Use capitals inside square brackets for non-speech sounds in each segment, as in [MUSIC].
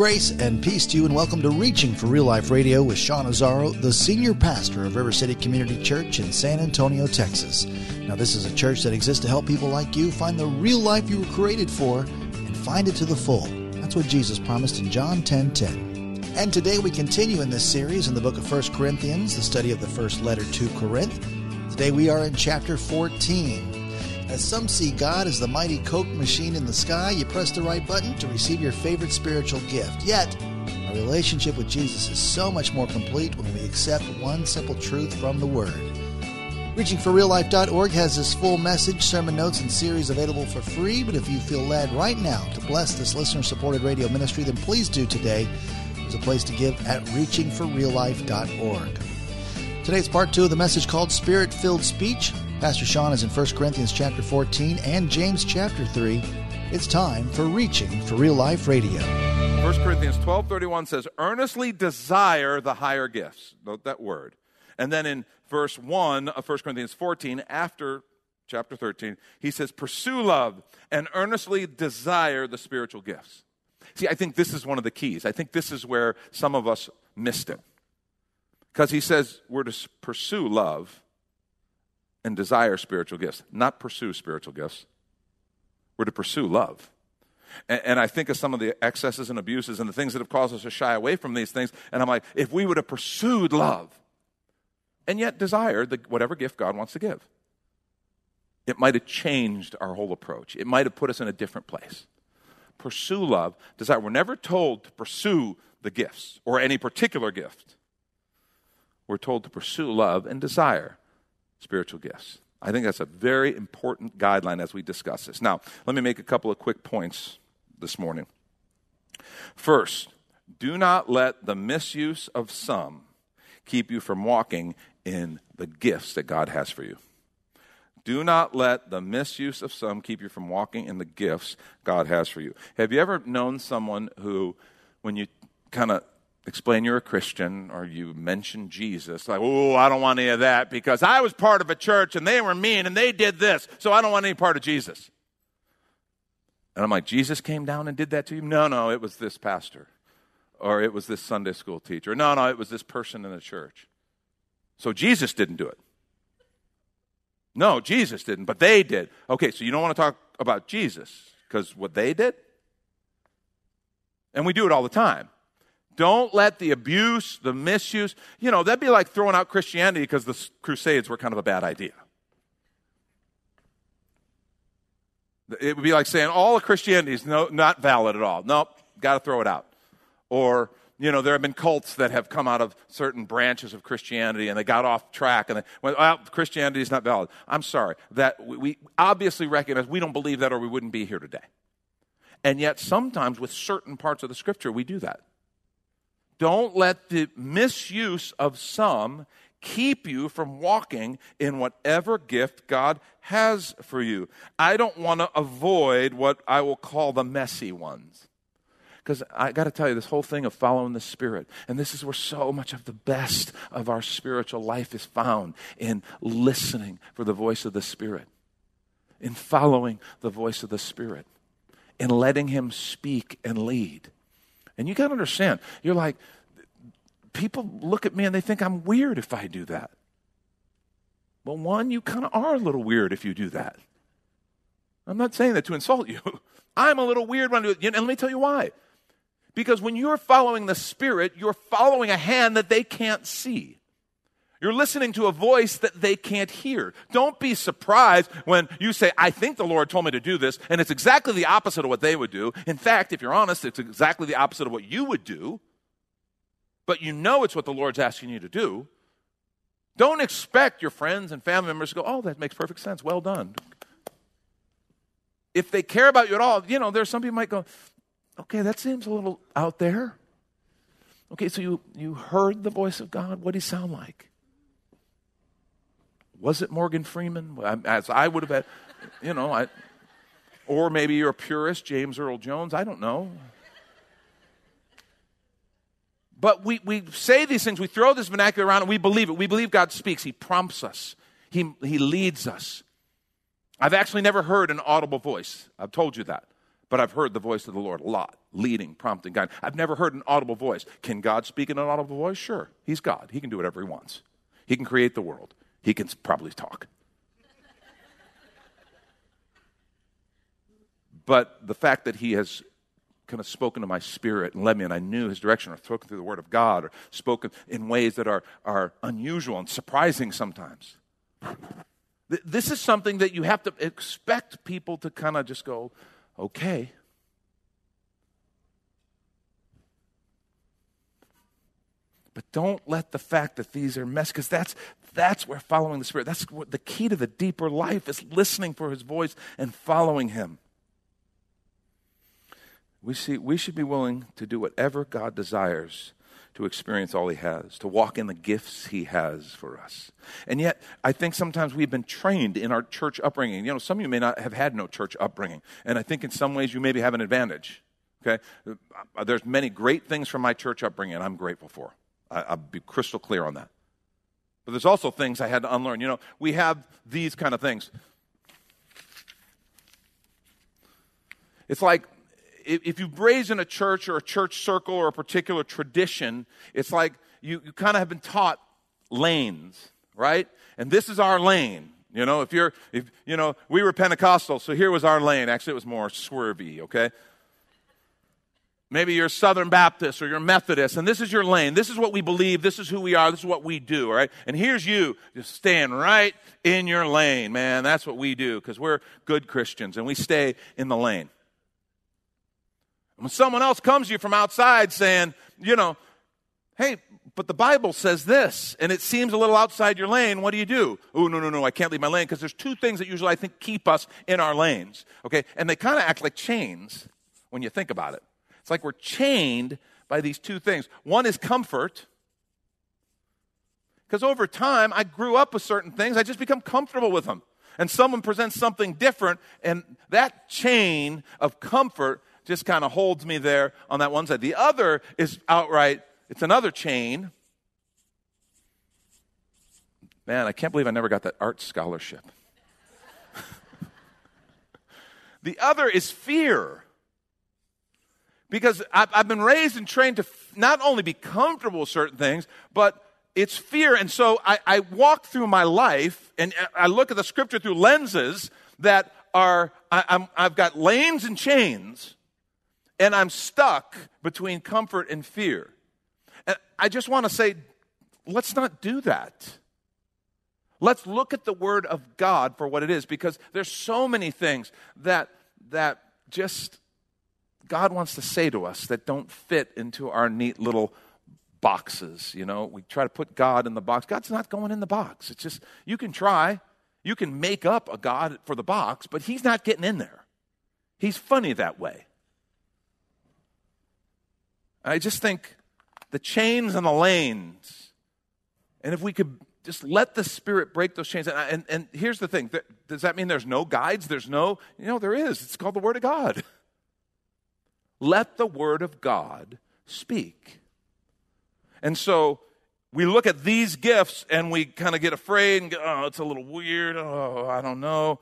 Grace and peace to you, and welcome to Reaching for Real Life Radio with Sean Azzaro, the senior pastor of River City Community Church in San Antonio, Texas. Now, this is a church that exists to help people like you find the real life you were created for and find it to the full. That's what Jesus promised in John 10 10. And today we continue in this series in the book of 1 Corinthians, the study of the first letter to Corinth. Today we are in chapter 14. As some see God as the mighty Coke machine in the sky, you press the right button to receive your favorite spiritual gift. Yet, our relationship with Jesus is so much more complete when we accept one simple truth from the Word. ReachingForRealLife.org has this full message, sermon notes, and series available for free. But if you feel led right now to bless this listener supported radio ministry, then please do today. There's a place to give at ReachingForRealLife.org. Today's part two of the message called Spirit Filled Speech. Pastor Sean is in 1 Corinthians chapter 14 and James chapter 3. It's time for Reaching for Real Life Radio. 1 Corinthians 12:31 says, "Earnestly desire the higher gifts." Note that word. And then in verse 1 of 1 Corinthians 14, after chapter 13, he says, "Pursue love and earnestly desire the spiritual gifts." See, I think this is one of the keys. I think this is where some of us missed it. Because he says we're to pursue love and desire spiritual gifts, not pursue spiritual gifts. We're to pursue love. And, and, I think of some of the excesses and abuses and the things that have caused us to shy away from these things. And I'm like, if we would have pursued love and yet desired the, whatever gift God wants to give, it might have changed our whole approach. It might have put us in a different place. Pursue love, desire. We're never told to pursue the gifts or any particular gift. We're told to pursue love and desire spiritual gifts. I think that's a very important guideline as we discuss this. Now, let me make a couple of quick points this morning. First, do not let the misuse of some keep you from walking in the gifts that God has for you. Do not let the misuse of some keep you from walking in the gifts God has for you. Have you ever known someone who, when you kind of explain you're a Christian or you mention Jesus, like, oh, I don't want any of that because I was part of a church and they were mean and they did this, so I don't want any part of Jesus. And I'm like, Jesus came down and did that to you? No, no, it was this pastor. Or it was this Sunday school teacher. No, no, it was this person in the church. So Jesus didn't do it. No, Jesus didn't, but they did. Okay, so you don't want to talk about Jesus because what they did? And we do it all the time. Don't let the abuse, the misuse, you know, that'd be like throwing out Christianity because the Crusades were kind of a bad idea. It would be like saying all of Christianity is no, not valid at all. Nope, got to throw it out. Or, you know, there have been cults that have come out of certain branches of Christianity and they got off track and they went, well, Christianity is not valid. I'm sorry. That we obviously recognize we don't believe that or we wouldn't be here today. And yet, sometimes with certain parts of the scripture, we do that. Don't let the misuse of some keep you from walking in whatever gift God has for you. I don't want to avoid what I will call the messy ones. Because I got to tell you, this whole thing of following the Spirit, and this is where so much of the best of our spiritual life is found in listening for the voice of the Spirit, in following the voice of the Spirit, in letting Him speak and lead. And you got to understand, you're like, people look at me and they think I'm weird if I do that. Well, one, you kind of are a little weird if you do that. I'm not saying that to insult you. [LAUGHS] I'm a little weird when I do it. And let me tell you why. Because when you're following the Spirit, you're following a hand that they can't see. You're listening to a voice that they can't hear. Don't be surprised when you say, I think the Lord told me to do this, and it's exactly the opposite of what they would do. In fact, if you're honest, it's exactly the opposite of what you would do, but you know it's what the Lord's asking you to do. Don't expect your friends and family members to go, Oh, that makes perfect sense. Well done. If they care about you at all, you know, there's some people might go, Okay, that seems a little out there. Okay, so you, you heard the voice of God. What did he sound like? Was it Morgan Freeman? As I would have had, you know, I, or maybe you're a purist, James Earl Jones. I don't know. But we, we say these things, we throw this vernacular around, and we believe it. We believe God speaks. He prompts us, He, he leads us. I've actually never heard an audible voice. I've told you that. But I've heard the voice of the Lord a lot, leading, prompting, guiding. I've never heard an audible voice. Can God speak in an audible voice? Sure. He's God. He can do whatever he wants. He can create the world. He can probably talk. but the fact that he has kind of spoken to my spirit and led me, and I knew his direction, or spoken through the Word of God, or spoken in ways that are, are unusual and surprising sometimes. This is something that you have to expect people to kind of just go, okay. But don't let the fact that these are mess, because that's that's where following the Spirit. That's the key to the deeper life is listening for His voice and following Him. We, see, we should be willing to do whatever God desires to experience all He has, to walk in the gifts He has for us. And yet, I think sometimes we've been trained in our church upbringing. You know, some of you may not have had no church upbringing, and I think in some ways you maybe have an advantage. Okay? There's many great things from my church upbringing, and I'm grateful for. I, I'll be crystal clear on that. But there's also things I had to unlearn. You know, we have these kind of things. It's like if you've raised in a church or a church circle or a particular tradition, it's like you, you kind of have been taught lanes, right? And this is our lane. You know, if you're, if, you know, we were Pentecostal, so here was our lane. Actually, it was more swervy, okay? Maybe you're Southern Baptist or you're Methodist, and this is your lane. This is what we believe. This is who we are. This is what we do, all right? And here's you, just stand right in your lane, man. That's what we do because we're good Christians and we stay in the lane. When someone else comes to you from outside saying, you know, hey, but the Bible says this, and it seems a little outside your lane, what do you do? Oh, no, no, no, I can't leave my lane because there's two things that usually I think keep us in our lanes, okay? And they kind of act like chains when you think about it. It's like we're chained by these two things. One is comfort, because over time I grew up with certain things, I just become comfortable with them. And someone presents something different, and that chain of comfort just kind of holds me there on that one side. The other is outright, it's another chain. Man, I can't believe I never got that art scholarship. [LAUGHS] the other is fear. Because I've been raised and trained to not only be comfortable with certain things, but it's fear. And so I, I walk through my life and I look at the scripture through lenses that are, I, have got lanes and chains and I'm stuck between comfort and fear. And I just want to say, let's not do that. Let's look at the word of God for what it is because there's so many things that that just God wants to say to us that don't fit into our neat little boxes, you know. We try to put God in the box. God's not going in the box. It's just you can try. You can make up a God for the box, but he's not getting in there. He's funny that way. I just think the chains and the lanes, and if we could just let the Spirit break those chains. And, and, and here's the thing does that mean there's no guides? There's no, you know, there is. It's called the Word of God. [LAUGHS] Let the Word of God speak. And so we look at these gifts and we kind of get afraid and go, oh, it's a little weird. Oh, I don't know.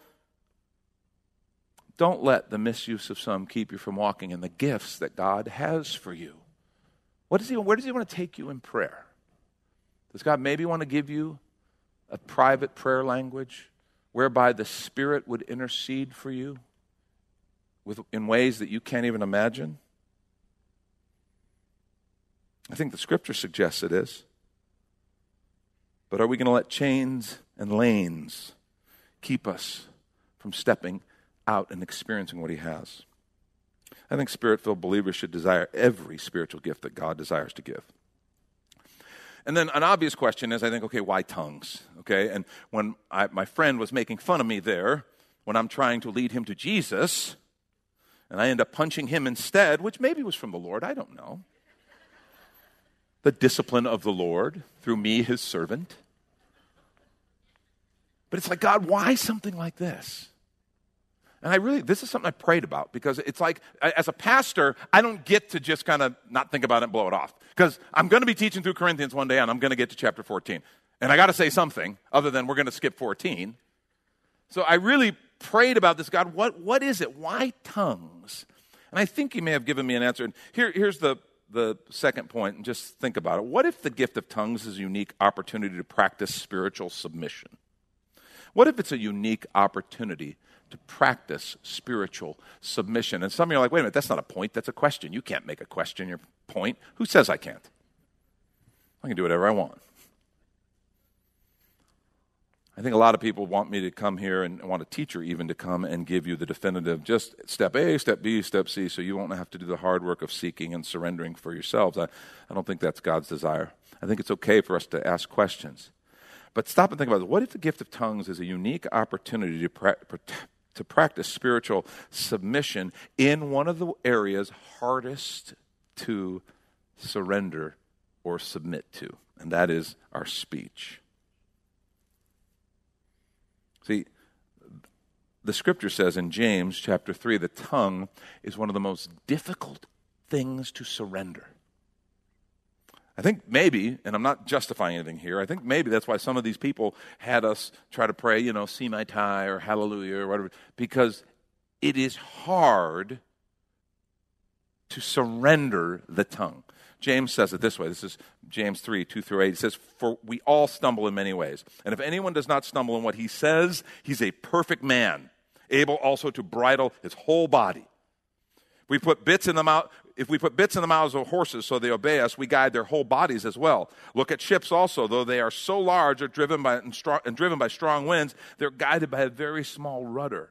Don't let the misuse of some keep you from walking in the gifts that God has for you. What does he, where does he want to take you in prayer? Does God maybe want to give you a private prayer language whereby the Spirit would intercede for you with, in ways that you can't even imagine? I think the scripture suggests it is. But are we going to let chains and lanes keep us from stepping out and experiencing what He has? I think spirit filled believers should desire every spiritual gift that God desires to give. And then an obvious question is I think, okay, why tongues? Okay, and when I, my friend was making fun of me there, when I'm trying to lead him to Jesus, and I end up punching him instead, which maybe was from the Lord, I don't know. The discipline of the Lord through me, his servant. But it's like, God, why something like this? And I really, this is something I prayed about because it's like, as a pastor, I don't get to just kind of not think about it and blow it off. Because I'm going to be teaching through Corinthians one day and I'm going to get to chapter 14. And I got to say something other than we're going to skip 14. So I really prayed about this God, what, what is it? Why tongues? And I think he may have given me an answer. And here, here's the, the second point, and just think about it. What if the gift of tongues is a unique opportunity to practice spiritual submission? What if it's a unique opportunity to practice spiritual submission? And some of you are like, wait a minute, that's not a point, that's a question. You can't make a question your point. Who says I can't? I can do whatever I want. I think a lot of people want me to come here and want a teacher even to come and give you the definitive just step A, step B, step C, so you won't have to do the hard work of seeking and surrendering for yourselves. I, I don't think that's God's desire. I think it's okay for us to ask questions. But stop and think about it. What if the gift of tongues is a unique opportunity to, pra- to practice spiritual submission in one of the areas hardest to surrender or submit to? And that is our speech. See, the scripture says in James chapter 3 the tongue is one of the most difficult things to surrender. I think maybe, and I'm not justifying anything here, I think maybe that's why some of these people had us try to pray, you know, see my tie or hallelujah or whatever, because it is hard to surrender the tongue. James says it this way. This is James 3, 2 through 8. He says, For we all stumble in many ways. And if anyone does not stumble in what he says, he's a perfect man, able also to bridle his whole body. We put bits in the mouth. If we put bits in the mouths of horses so they obey us, we guide their whole bodies as well. Look at ships also, though they are so large are driven by, and, strong, and driven by strong winds, they're guided by a very small rudder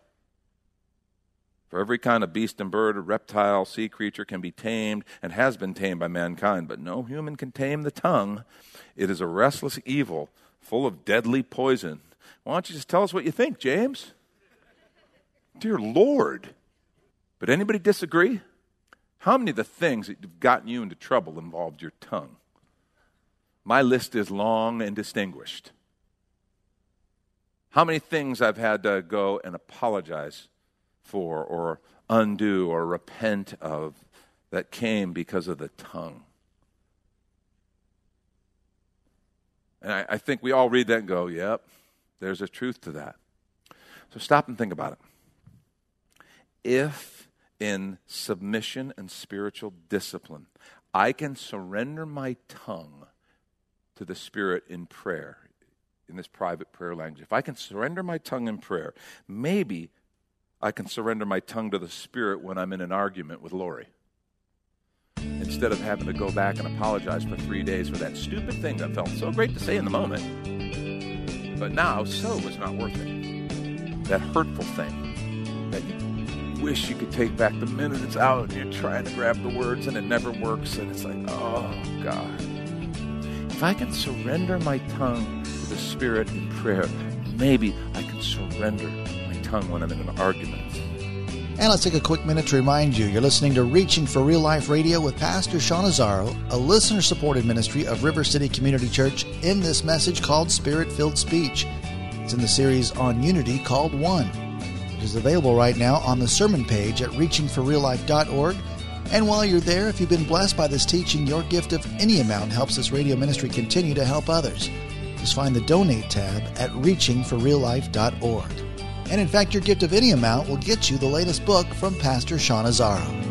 For every kind of beast and bird, reptile, sea creature can be tamed and has been tamed by mankind, but no human can tame the tongue. It is a restless evil, full of deadly poison. Why don't you just tell us what you think, James? Dear Lord. But anybody disagree? How many of the things that have gotten you into trouble involved your tongue? My list is long and distinguished. How many things I've had to go and apologize for or undo or repent of that came because of the tongue. And I, I, think we all read that and go, yep, there's a truth to that. So stop and think about it. If in submission and spiritual discipline, I can surrender my tongue to the Spirit in prayer, in this private prayer language, if I can surrender my tongue in prayer, maybe I can surrender my tongue to the Spirit when I'm in an argument with Lori. Instead of having to go back and apologize for three days for that stupid thing that felt so great to say in the moment, but now so was not worth it. That hurtful thing that you wish you could take back the minute it's out and you're trying to grab the words and it never works and it's like, oh God. If I can surrender my tongue to the Spirit in prayer, maybe I can surrender tongue when I'm in an argument. And let's take a quick minute to remind you you're listening to Reaching for Real Life Radio with Pastor Sean Azzaro, a listener supported ministry of River City Community Church, in this message called Spirit Filled Speech. It's in the series on unity called One. It is available right now on the sermon page at reachingforreallife.org. And while you're there, if you've been blessed by this teaching, your gift of any amount helps this radio ministry continue to help others. Just find the donate tab at reachingforreallife.org. And in fact, your gift of any amount will get you the latest book from Pastor Sean Azzaro.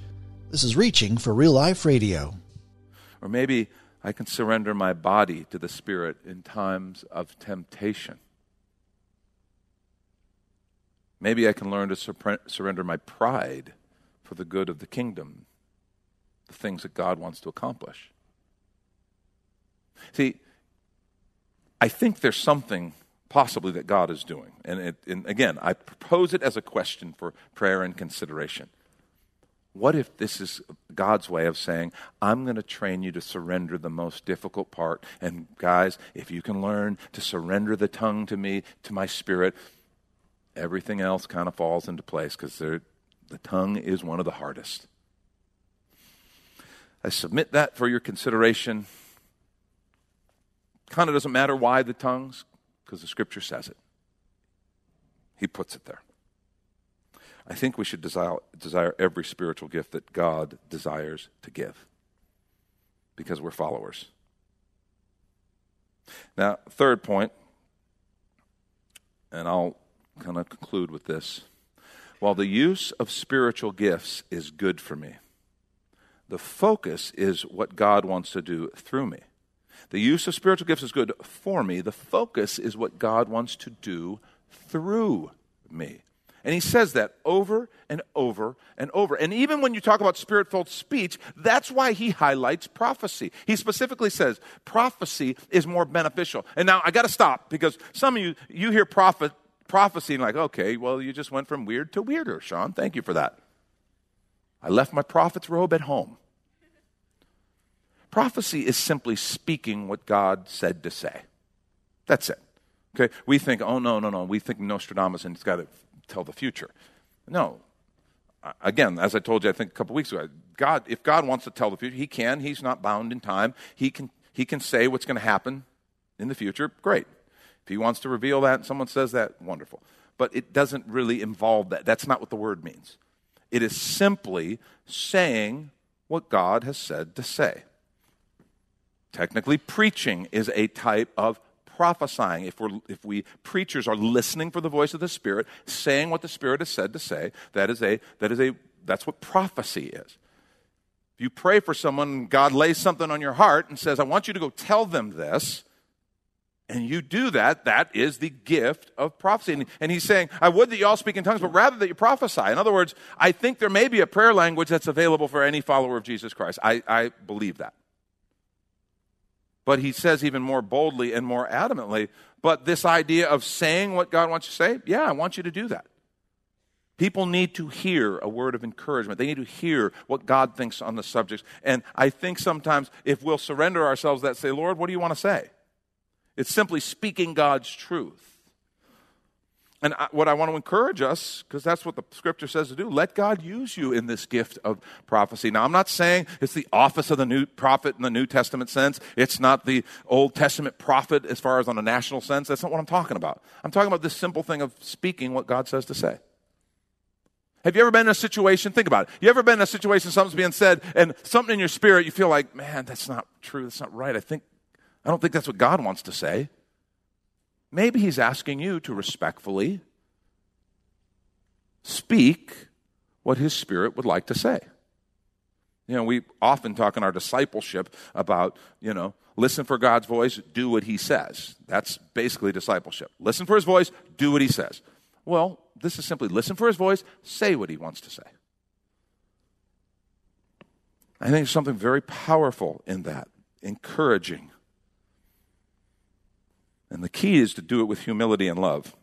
This is Reaching for Real Life Radio. Or maybe I can surrender my body to the Spirit in times of temptation. Maybe I can learn to sur- surrender my pride for the good of the kingdom, the things that God wants to accomplish. See, I think there's something possibly that God is doing. And, it, and again, I propose it as a question for prayer and consideration. What if this is God's way of saying, I'm going to train you to surrender the most difficult part? And guys, if you can learn to surrender the tongue to me, to my spirit, everything else kind of falls into place because the tongue is one of the hardest. I submit that for your consideration. Kind of doesn't matter why the tongues, because the scripture says it. He puts it there. I think we should desire, desire every spiritual gift that God desires to give because we're followers. Now, third point, and I'll kind of conclude with this. While the use of spiritual gifts is good for me, the focus is what God wants to do through me. The use of spiritual gifts is good for me. The focus is what God wants to do through me. And he says that over and over and over. And even when you talk about spirit filled speech, that's why he highlights prophecy. He specifically says prophecy is more beneficial. And now I got to stop because some of you, you hear prophet, prophecy and like, okay, well, you just went from weird to weirder, Sean. Thank you for that. I left my prophet's robe at home. Prophecy is simply speaking what God said to say. That's it. Okay, we think, oh no, no, no. We think Nostradamus and it's got to tell the future. No. Again, as I told you, I think a couple weeks ago, God, if God wants to tell the future, He can. He's not bound in time. He can, he can say what's going to happen in the future. Great. If He wants to reveal that and someone says that, wonderful. But it doesn't really involve that. That's not what the word means. It is simply saying what God has said to say. Technically, preaching is a type of prophesying, if, we're, if we preachers are listening for the voice of the Spirit, saying what the Spirit has said to say, that is a, that is a, that's what prophecy is. If you pray for someone, God lays something on your heart and says, I want you to go tell them this, and you do that, that is the gift of prophecy. And, and, he's saying, I would that you all speak in tongues, but rather that you prophesy. In other words, I think there may be a prayer language that's available for any follower of Jesus Christ. I, I believe that. But he says even more boldly and more adamantly, but this idea of saying what God wants you to say, yeah, I want you to do that. People need to hear a word of encouragement. They need to hear what God thinks on the subject. And I think sometimes if we'll surrender ourselves that say, Lord, what do you want to say? It's simply speaking God's truth. And what I want to encourage us, because that's what the scripture says to do, let God use you in this gift of prophecy. Now, I'm not saying it's the office of the new prophet in the New Testament sense. It's not the Old Testament prophet as far as on a national sense. That's not what I'm talking about. I'm talking about this simple thing of speaking what God says to say. Have you ever been in a situation? Think about it. You ever been in a situation, something's being said, and something in your spirit, you feel like, man, that's not true. That's not right. I think, I don't think that's what God wants to say. Maybe he's asking you to respectfully speak what his spirit would like to say. You know, we often talk in our discipleship about, you know, listen for God's voice, do what he says. That's basically discipleship. Listen for his voice, do what he says. Well, this is simply listen for his voice, say what he wants to say. I think there's something very powerful in that, encouraging. And the key is to do it with humility and love.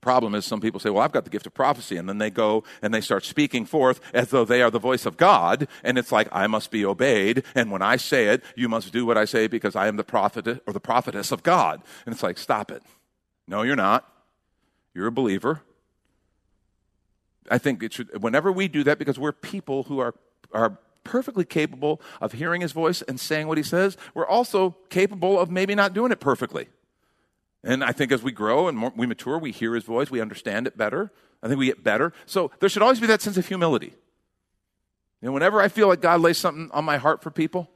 Problem is, some people say, Well, I've got the gift of prophecy. And then they go and they start speaking forth as though they are the voice of God. And it's like, I must be obeyed. And when I say it, you must do what I say because I am the prophet or the prophetess of God. And it's like, Stop it. No, you're not. You're a believer. I think it should, whenever we do that, because we're people who are, are perfectly capable of hearing his voice and saying what he says, we're also capable of maybe not doing it perfectly. And I think as we grow and more, we mature, we hear his voice, we understand it better. I think we get better. So there should always be that sense of humility. And whenever I feel like God lays something on my heart for people,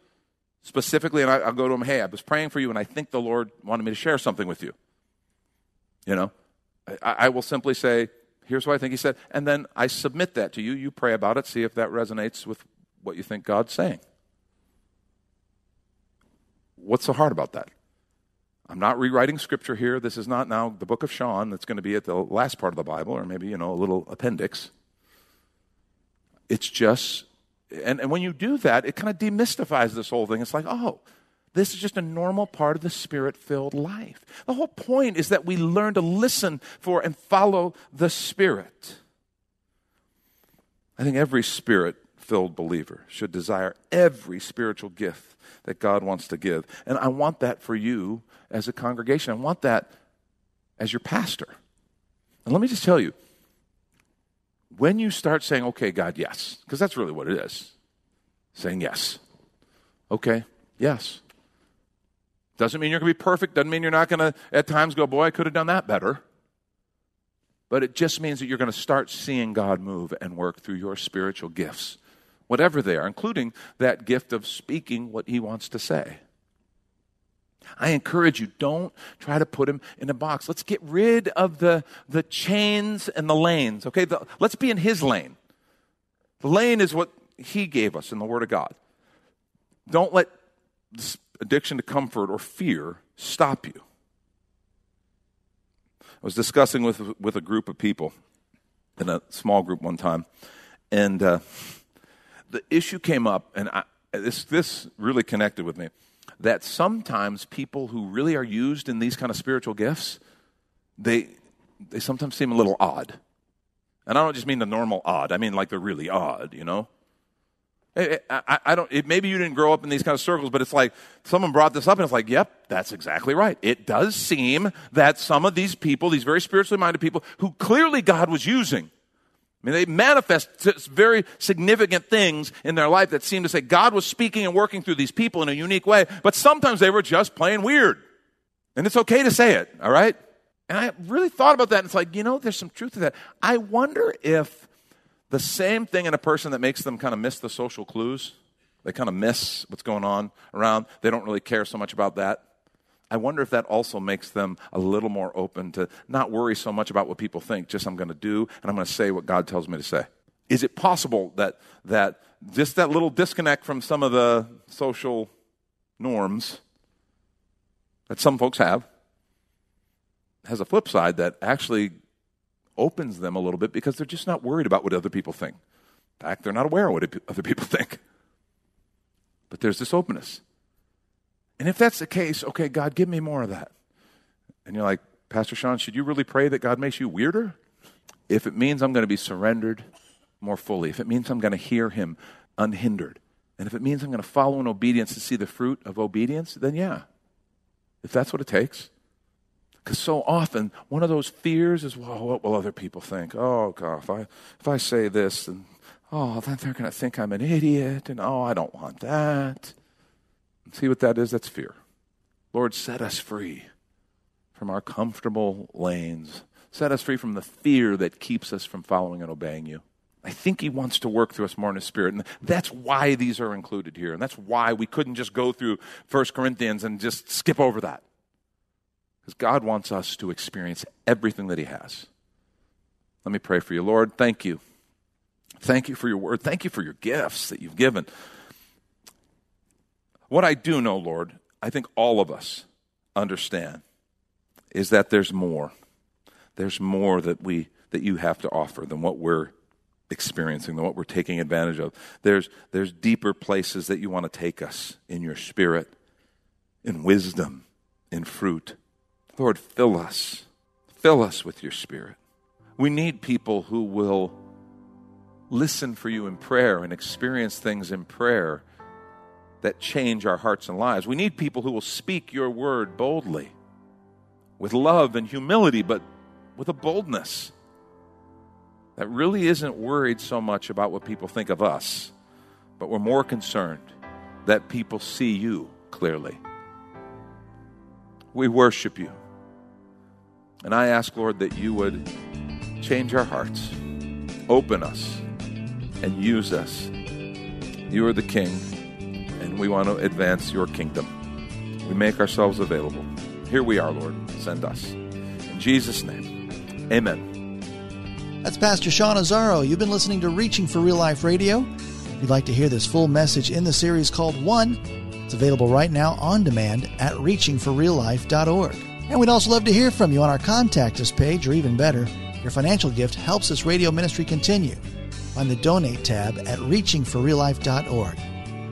specifically, and I, will go to him, hey, I was praying for you, and I think the Lord wanted me to share something with you. You know, I, I will simply say, here's what I think he said, and then I submit that to you. You pray about it, see if that resonates with what you think God's saying. What's so hard about that? I'm not rewriting scripture here. This is not now the book of Sean that's going to be at the last part of the Bible, or maybe, you know, a little appendix. It's just, and, and when you do that, it kind of demystifies this whole thing. It's like, oh, this is just a normal part of the spirit filled life. The whole point is that we learn to listen for and follow the Spirit. I think every spirit filled believer should desire every spiritual gift that God wants to give. And I want that for you as a congregation. I want that as your pastor. And let me just tell you when you start saying, okay, God, yes, because that's really what it is saying yes. Okay, yes. Doesn't mean you're going to be perfect. Doesn't mean you're not going to, at times, go, boy, I could have done that better. But it just means that you're going to start seeing God move and work through your spiritual gifts, whatever they are, including that gift of speaking what He wants to say. I encourage you, don't try to put him in a box. Let's get rid of the, the chains and the lanes, okay? The, let's be in his lane. The lane is what he gave us in the Word of God. Don't let this addiction to comfort or fear stop you. I was discussing with, with a group of people in a small group one time, and uh, the issue came up, and I, this, this really connected with me that sometimes people who really are used in these kind of spiritual gifts, they, they sometimes seem a little odd. And I don't just mean the normal odd, I mean like they're really odd, you know? I, I, I don't, it, maybe you didn't grow up in these kind of circles, but it's like someone brought this up and it's like, yep, that's exactly right. It does seem that some of these people, these very spiritually minded people who clearly God was using, I mean, they manifest very significant things in their life that seem to say God was speaking and working through these people in a unique way, but sometimes they were just plain weird. And it's okay to say it, all right? And I really thought about that, and it's like, you know, there's some truth to that. I wonder if the same thing in a person that makes them kind of miss the social clues, they kind of miss what's going on around, they don't really care so much about that. I wonder if that also makes them a little more open to not worry so much about what people think, just I'm going to do and I'm going to say what God tells me to say. Is it possible that, that just that little disconnect from some of the social norms that some folks have has a flip side that actually opens them a little bit because they're just not worried about what other people think. In fact, they're not aware of what other people think. But there's this openness. And if that's the case, okay, God, give me more of that. And you're like, Pastor Sean, should you really pray that God makes you weirder? If it means I'm going to be surrendered more fully, if it means I'm going to hear Him unhindered, and if it means I'm going to follow in obedience to see the fruit of obedience, then yeah, if that's what it takes. Because so often, one of those fears is, well, what will other people think? Oh, God, if I, if I say this, and oh, then they're going to think I'm an idiot, and oh, I don't want that. See what that is? That's fear. Lord, set us free from our comfortable lanes. Set us free from the fear that keeps us from following and obeying you. I think he wants to work through us more in his spirit. And that's why these are included here. And that's why we couldn't just go through 1 Corinthians and just skip over that. Because God wants us to experience everything that he has. Let me pray for you. Lord, thank you. Thank you for your word. Thank you for your gifts that you've given. What I do know, Lord, I think all of us understand, is that there's more. There's more that we that you have to offer than what we're experiencing than what we're taking advantage of. There's, there's deeper places that you want to take us in your spirit, in wisdom, in fruit. Lord, fill us. Fill us with your spirit. We need people who will listen for you in prayer and experience things in prayer that change our hearts and lives. We need people who will speak your word boldly, with love and humility, but with a boldness that really isn't worried so much about what people think of us, but we're more concerned that people see you clearly. We worship you. And I ask, Lord, that you would change our hearts, open us, and use us. You are the King, and we want to advance your kingdom. We make ourselves available. Here we are, Lord. Send us. In Jesus' name, amen. That's Pastor Sean Azzaro. You've been listening to Reaching for Real Life Radio. If you'd like to hear this full message in the series called One, it's available right now on demand at reachingforreallife.org. And we'd also love to hear from you on our Contact Us page, or even better, your financial gift helps this radio ministry continue. Find the Donate tab at reachingforreallife.org.